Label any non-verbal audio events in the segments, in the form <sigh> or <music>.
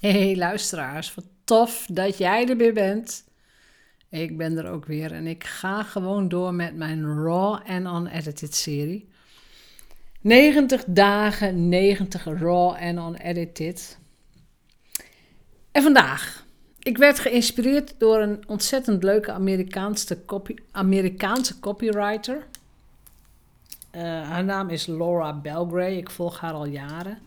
Hey luisteraars, wat tof dat jij er weer bent. Ik ben er ook weer en ik ga gewoon door met mijn Raw en Unedited serie. 90 dagen, 90 Raw en Unedited. En vandaag, ik werd geïnspireerd door een ontzettend leuke Amerikaanse, copy, Amerikaanse copywriter. Uh, haar naam is Laura Belgray, ik volg haar al jaren.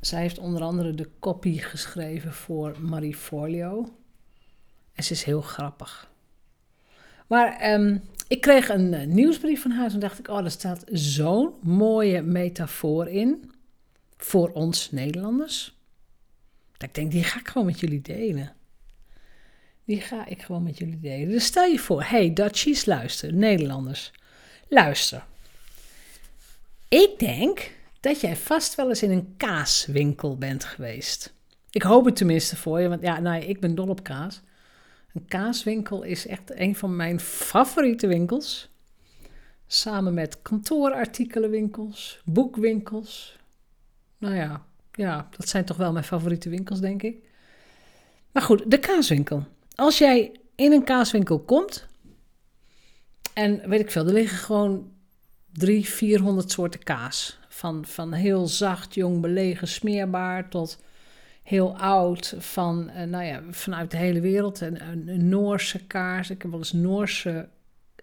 Zij heeft onder andere de copy geschreven voor Marie Forleo. En ze is heel grappig. Maar um, ik kreeg een uh, nieuwsbrief van haar en dacht ik, oh, er staat zo'n mooie metafoor in voor ons Nederlanders. Dat ik denk, die ga ik gewoon met jullie delen. Die ga ik gewoon met jullie delen. Dus stel je voor, hey Dutchies, luister, Nederlanders, luister. Ik denk dat jij vast wel eens in een kaaswinkel bent geweest. Ik hoop het tenminste voor je, want ja, nou, ik ben dol op kaas. Een kaaswinkel is echt een van mijn favoriete winkels. Samen met kantoorartikelenwinkels, boekwinkels. Nou ja, ja, dat zijn toch wel mijn favoriete winkels, denk ik. Maar goed, de kaaswinkel. Als jij in een kaaswinkel komt en weet ik veel, er liggen gewoon drie, vierhonderd soorten kaas. Van, van heel zacht, jong, belegen, smeerbaar tot heel oud. Van, uh, nou ja, vanuit de hele wereld. Een, een, Noorse kaas. Ik heb wel eens Noorse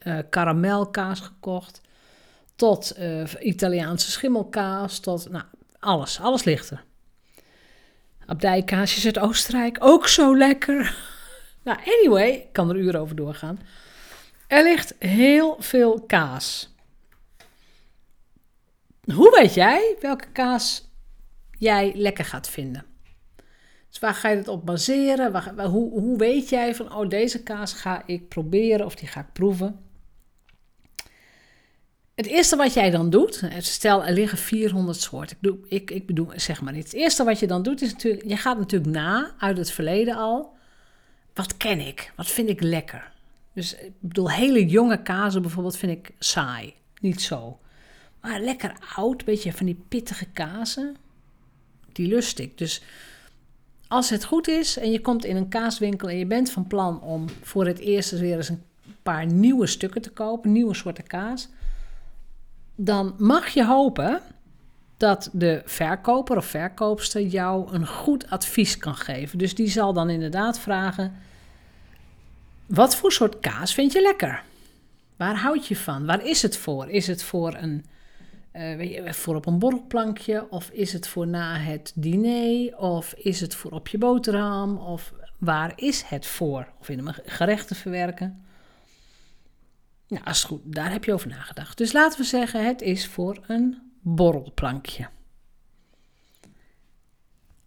uh, karamelkaas gekocht. Tot uh, Italiaanse schimmelkaas. Tot, nou, alles. Alles ligt er. Abdijkaasjes uit Oostenrijk. Ook zo lekker. <laughs> nou, anyway, ik kan er uren over doorgaan. Er ligt heel veel kaas. Hoe weet jij welke kaas jij lekker gaat vinden? Dus waar ga je het op baseren? Waar, hoe, hoe weet jij van, oh, deze kaas ga ik proberen of die ga ik proeven? Het eerste wat jij dan doet, stel er liggen 400 soorten, ik, doe, ik, ik bedoel, zeg maar niet. Het eerste wat je dan doet is natuurlijk, je gaat natuurlijk na uit het verleden al. Wat ken ik? Wat vind ik lekker? Dus ik bedoel, hele jonge kazen bijvoorbeeld vind ik saai. Niet zo. Maar lekker oud, beetje van die pittige kazen, die lust ik. Dus als het goed is en je komt in een kaaswinkel en je bent van plan om voor het eerst weer eens een paar nieuwe stukken te kopen, nieuwe soorten kaas, dan mag je hopen dat de verkoper of verkoopster jou een goed advies kan geven. Dus die zal dan inderdaad vragen: wat voor soort kaas vind je lekker? Waar houd je van? Waar is het voor? Is het voor een je, voor op een borrelplankje? Of is het voor na het diner? Of is het voor op je boterham? Of waar is het voor? Of in een gerecht te verwerken? Nou, als goed, daar heb je over nagedacht. Dus laten we zeggen, het is voor een borrelplankje.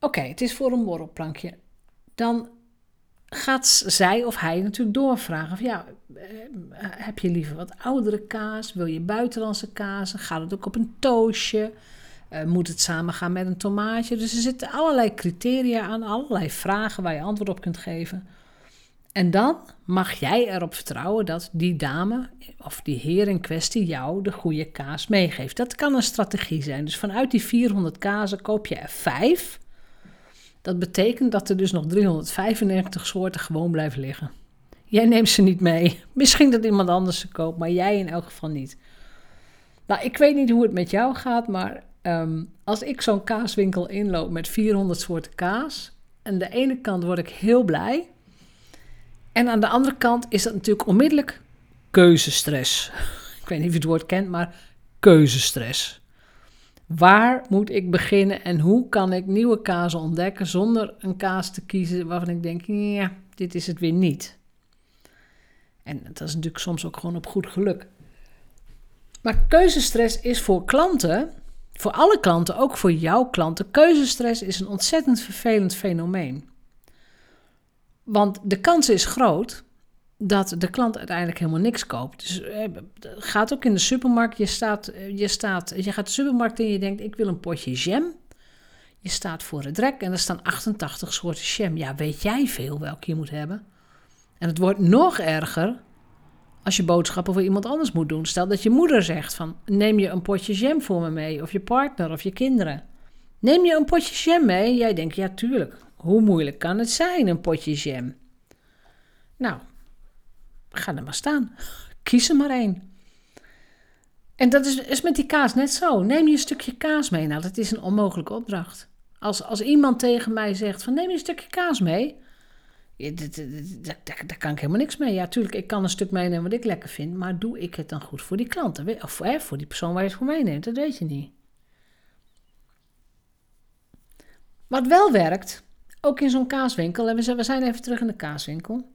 Oké, het is voor een borrelplankje. Dan gaat zij of hij natuurlijk doorvragen. Of ja, eh, heb je liever wat oudere kaas? Wil je buitenlandse kaas? Gaat het ook op een toastje? Uh, moet het samen gaan met een tomaatje? Dus er zitten allerlei criteria aan, allerlei vragen waar je antwoord op kunt geven. En dan mag jij erop vertrouwen dat die dame of die heer in kwestie jou de goede kaas meegeeft. Dat kan een strategie zijn. Dus vanuit die 400 kazen koop je er vijf dat betekent dat er dus nog 395 soorten gewoon blijven liggen. Jij neemt ze niet mee. <laughs> Misschien dat iemand anders ze koopt, maar jij in elk geval niet. Nou, ik weet niet hoe het met jou gaat, maar um, als ik zo'n kaaswinkel inloop met 400 soorten kaas, aan de ene kant word ik heel blij. En aan de andere kant is dat natuurlijk onmiddellijk keuzestress. <laughs> Ik weet niet of je het woord kent, maar keuzestress. Waar moet ik beginnen en hoe kan ik nieuwe kazen ontdekken zonder een kaas te kiezen waarvan ik denk, ja, dit is het weer niet. En dat is natuurlijk soms ook gewoon op goed geluk. Maar keuzestress is voor klanten, voor alle klanten, ook voor jouw klanten, keuzestress is een ontzettend vervelend fenomeen. Want de kans is groot dat de klant uiteindelijk helemaal niks koopt. Dus eh, gaat ook in de supermarkt. Je, staat, eh, je, staat, je gaat de supermarkt in en je denkt: ik wil een potje jam. Je staat voor het rek en er staan 88 soorten jam. Ja, weet jij veel welke je moet hebben? En het wordt nog erger als je boodschappen voor iemand anders moet doen. Stel dat je moeder zegt van neem je een potje jam voor me mee. Of je partner of je kinderen. Neem je een potje jam mee? Jij denkt, ja tuurlijk. Hoe moeilijk kan het zijn, een potje jam? Nou, ga er maar staan. Kies er maar één. En dat is, is met die kaas net zo. Neem je een stukje kaas mee. Nou, dat is een onmogelijke opdracht. Als, als iemand tegen mij zegt van neem je een stukje kaas mee. Ja, daar, kan ik helemaal niks mee. Ja, tuurlijk, ik kan een stuk meenemen wat ik lekker vind. Maar doe ik het dan goed voor die klant? Of hè, voor die persoon waar je het voor meeneemt? Dat weet je niet. Wat wel werkt, ook in zo'n kaaswinkel. En we zijn even terug in de kaaswinkel.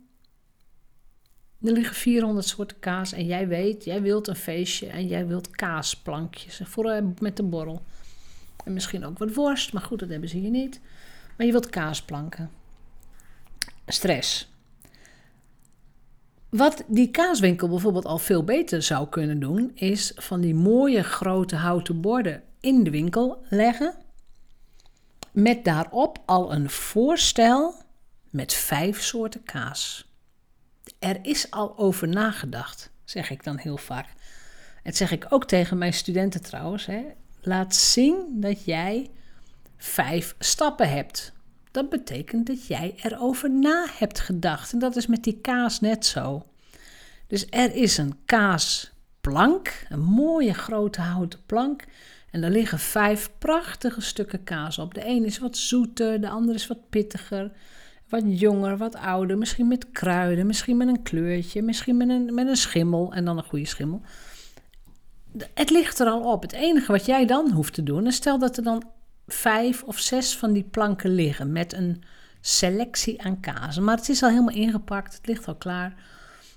Er liggen 400 soorten kaas en jij weet, jij wilt een feestje en jij wilt kaasplankjes voor, eh, met de borrel. En misschien ook wat worst, maar goed, dat hebben ze hier niet. Maar je wilt kaasplanken. Stress. Wat die kaaswinkel bijvoorbeeld al veel beter zou kunnen doen, is van die mooie grote houten borden in de winkel leggen. Met daarop al een voorstel met vijf soorten kaas. Er is al over nagedacht, zeg ik dan heel vaak. Dat zeg ik ook tegen mijn studenten trouwens. Hè. Laat zien dat jij vijf stappen hebt. Dat betekent dat jij erover na hebt gedacht. En dat is met die kaas net zo. Dus er is een kaasplank, een mooie grote houten plank. En er liggen vijf prachtige stukken kaas op. De een is wat zoeter, de ander is wat pittiger wat jonger, wat ouder, misschien met kruiden, misschien met een kleurtje, misschien met een, met een schimmel en dan een goede schimmel. Het ligt er al op. Het enige wat jij dan hoeft te doen, is stel dat er dan vijf of zes van die planken liggen met een selectie aan kazen. Maar het is al helemaal ingepakt, het ligt al klaar.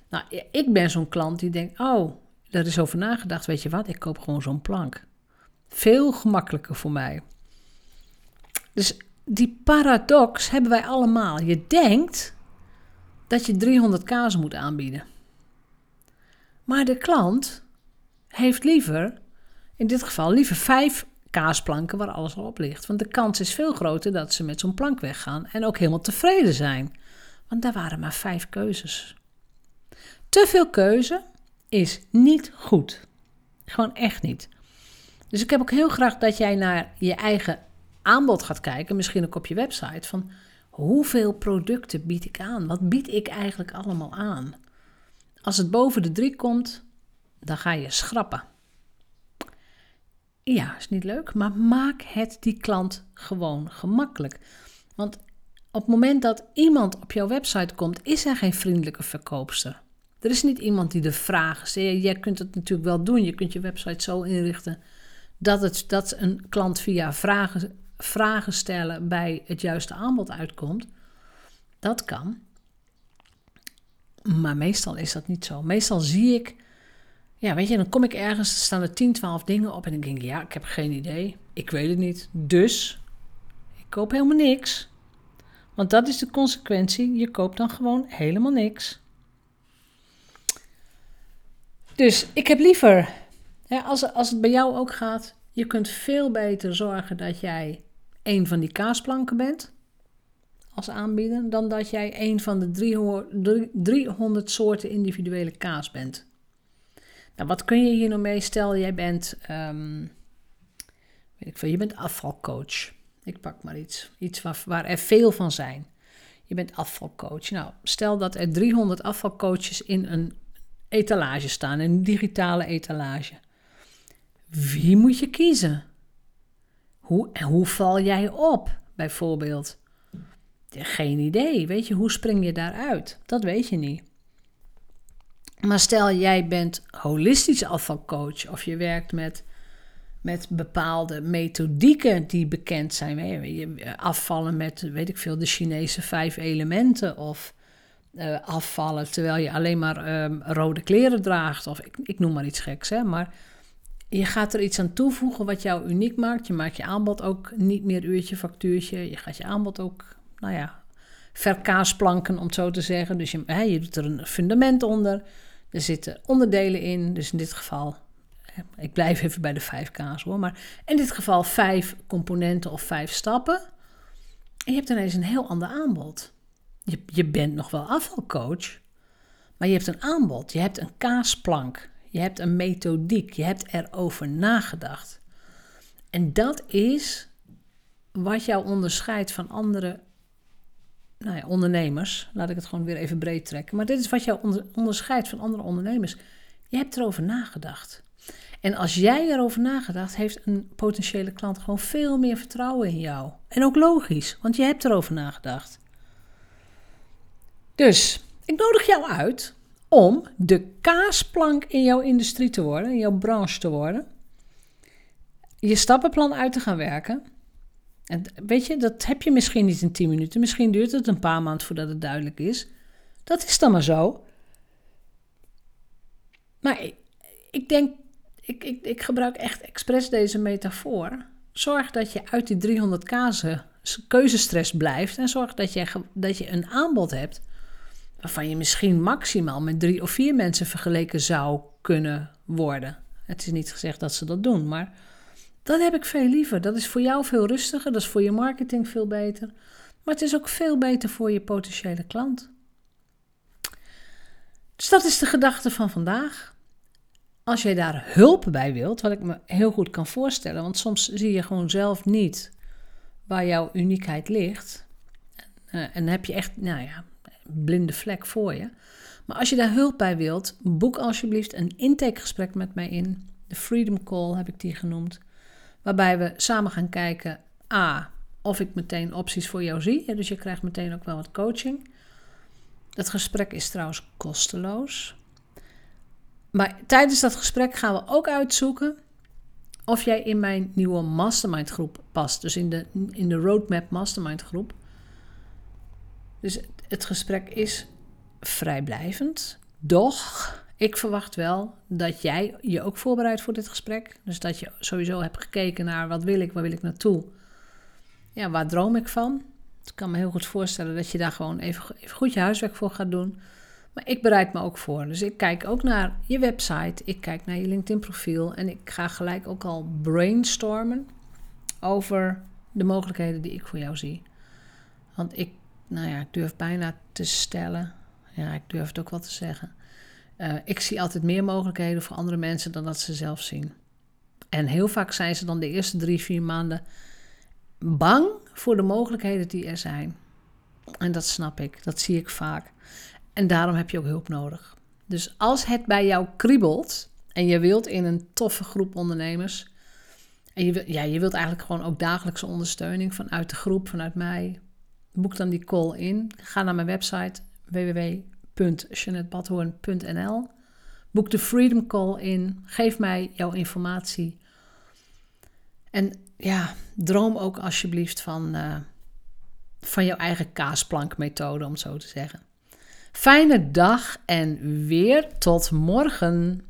Nou, ik ben zo'n klant die denkt, oh, daar is over nagedacht, weet je wat, ik koop gewoon zo'n plank. Veel gemakkelijker voor mij. Dus die paradox hebben wij allemaal. Je denkt dat je 300 kazen moet aanbieden. Maar de klant heeft liever, in dit geval, liever vijf kaasplanken waar alles al op ligt. Want de kans is veel groter dat ze met zo'n plank weggaan en ook helemaal tevreden zijn. Want daar waren maar vijf keuzes. Te veel keuze is niet goed. Gewoon echt niet. Dus ik heb ook heel graag dat jij naar je eigen aanbod gaat kijken, misschien ook op je website, van hoeveel producten bied ik aan? Wat bied ik eigenlijk allemaal aan? Als het boven de drie komt, dan ga je schrappen. Ja, is niet leuk, maar maak het die klant gewoon gemakkelijk. Want op het moment dat iemand op jouw website komt, is er geen vriendelijke verkoopster. Er is niet iemand die de vragen stelt. Jij kunt het natuurlijk wel doen. Je kunt je website zo inrichten dat, het, dat een klant via vragen vragen stellen bij het juiste aanbod uitkomt. Dat kan. Maar meestal is dat niet zo. Meestal zie ik, ja, weet je, dan kom ik ergens, er staan er 10, 12 dingen op en dan denk ik, ja, ik heb geen idee. Ik weet het niet. Dus, ik koop helemaal niks. Want dat is de consequentie. Je koopt dan gewoon helemaal niks. Dus ik heb liever, ja, als, als het bij jou ook gaat, je kunt veel beter zorgen dat jij een van die kaasplanken bent als aanbieder, dan dat jij een van de 300, soorten individuele kaas bent. Nou, wat kun je hier nou mee? Stel, jij bent, um, weet ik veel, je bent afvalcoach. Ik pak maar iets, iets waar, waar er veel van zijn. Je bent afvalcoach. Nou, stel dat er 300 afvalcoaches in een etalage staan, een digitale etalage. Wie moet je kiezen? Hoe, hoe val jij op, bijvoorbeeld? Geen idee. Weet je, hoe spring je daaruit? Dat weet je niet. Maar stel jij bent holistisch afvalcoach of je werkt met, met bepaalde methodieken die bekend zijn. Je afvallen met, weet ik veel, de Chinese vijf elementen of uh, afvallen terwijl je alleen maar um, rode kleren draagt of ik, ik noem maar iets geks. Hè? Maar je gaat er iets aan toevoegen wat jou uniek maakt. Je maakt je aanbod ook niet meer uurtje, factuurtje. Je gaat je aanbod ook, nou ja, verkaasplanken om zo te zeggen. Dus je, hè, je doet er een fundament onder. Er zitten onderdelen in. Dus in dit geval, ik blijf even bij de vijf K's hoor. Maar in dit geval vijf componenten of vijf stappen. En je hebt ineens een heel ander aanbod. Je, je bent nog wel afvalcoach, maar je hebt een aanbod. Je hebt een kaasplank. Je hebt een methodiek, je hebt erover nagedacht. En dat is wat jou onderscheidt van andere nou ja, ondernemers. Laat ik het gewoon weer even breed trekken. Maar dit is wat jou onderscheidt van andere ondernemers. Je hebt erover nagedacht. En als jij erover nagedacht, heeft een potentiële klant gewoon veel meer vertrouwen in jou. En ook logisch, want je hebt erover nagedacht. Dus ik nodig jou uit om de kaasplank in jouw industrie te worden, in jouw branche te worden. Je stappenplan uit te gaan werken. En weet je, dat heb je misschien niet in 10 minuten. Misschien duurt het een paar maanden voordat het duidelijk is. Dat is dan maar zo. Maar ik, denk, ik, ik, ik gebruik echt expres deze metafoor. Zorg dat je uit die 300 kazen keuzestress blijft. En zorg dat je, dat je een aanbod hebt waarvan je misschien maximaal met drie of vier mensen vergeleken zou kunnen worden. Het is niet gezegd dat ze dat doen, maar dat heb ik veel liever. Dat is voor jou veel rustiger, dat is voor je marketing veel beter. Maar het is ook veel beter voor je potentiële klant. Dus dat is de gedachte van vandaag. Als jij daar hulp bij wilt, wat ik me heel goed kan voorstellen, want soms zie je gewoon zelf niet waar jouw uniekheid ligt. En, en heb je echt, nou ja, blinde vlek voor je. Maar als je daar hulp bij wilt, boek alsjeblieft een intakegesprek met mij in. De Freedom Call heb ik die genoemd. Waarbij we samen gaan kijken, A, of ik meteen opties voor jou zie. dus je krijgt meteen ook wel wat coaching. Dat gesprek is trouwens kosteloos. Maar tijdens dat gesprek gaan we ook uitzoeken of jij in mijn nieuwe mastermind groep past. Dus in de, in de Roadmap Mastermind groep. Dus het gesprek is vrijblijvend. Doch ik verwacht wel dat jij je ook voorbereidt voor dit gesprek. Dus dat je sowieso hebt gekeken naar wat wil ik, waar wil ik naartoe. Ja, waar droom ik van? Ik kan me heel goed voorstellen dat je daar gewoon even, even goed je huiswerk voor gaat doen. Maar ik bereid me ook voor. Dus ik kijk ook naar je website, ik kijk naar je LinkedIn profiel en ik ga gelijk ook al brainstormen over de mogelijkheden die ik voor jou zie. Want ik nou ja, ik durf bijna te stellen. Ja, ik durf het ook wel te zeggen. Uh, ik zie altijd meer mogelijkheden voor andere mensen dan dat ze zelf zien. En heel vaak zijn ze dan de eerste drie, vier maanden bang voor de mogelijkheden die er zijn. En dat snap ik, dat zie ik vaak. En daarom heb je ook hulp nodig. Dus als het bij jou kriebelt en je wilt in een toffe groep ondernemers. En je, ja, je wilt eigenlijk gewoon ook dagelijkse ondersteuning vanuit de groep, vanuit mij, boek dan die call in. Ga naar mijn website www.jeanettebadhoorn.nl. Boek de Freedom Call in. Geef mij jouw informatie. En ja, droom ook alsjeblieft van, uh, van jouw eigen kaasplankmethode, om zo te zeggen. Fijne dag en weer tot morgen.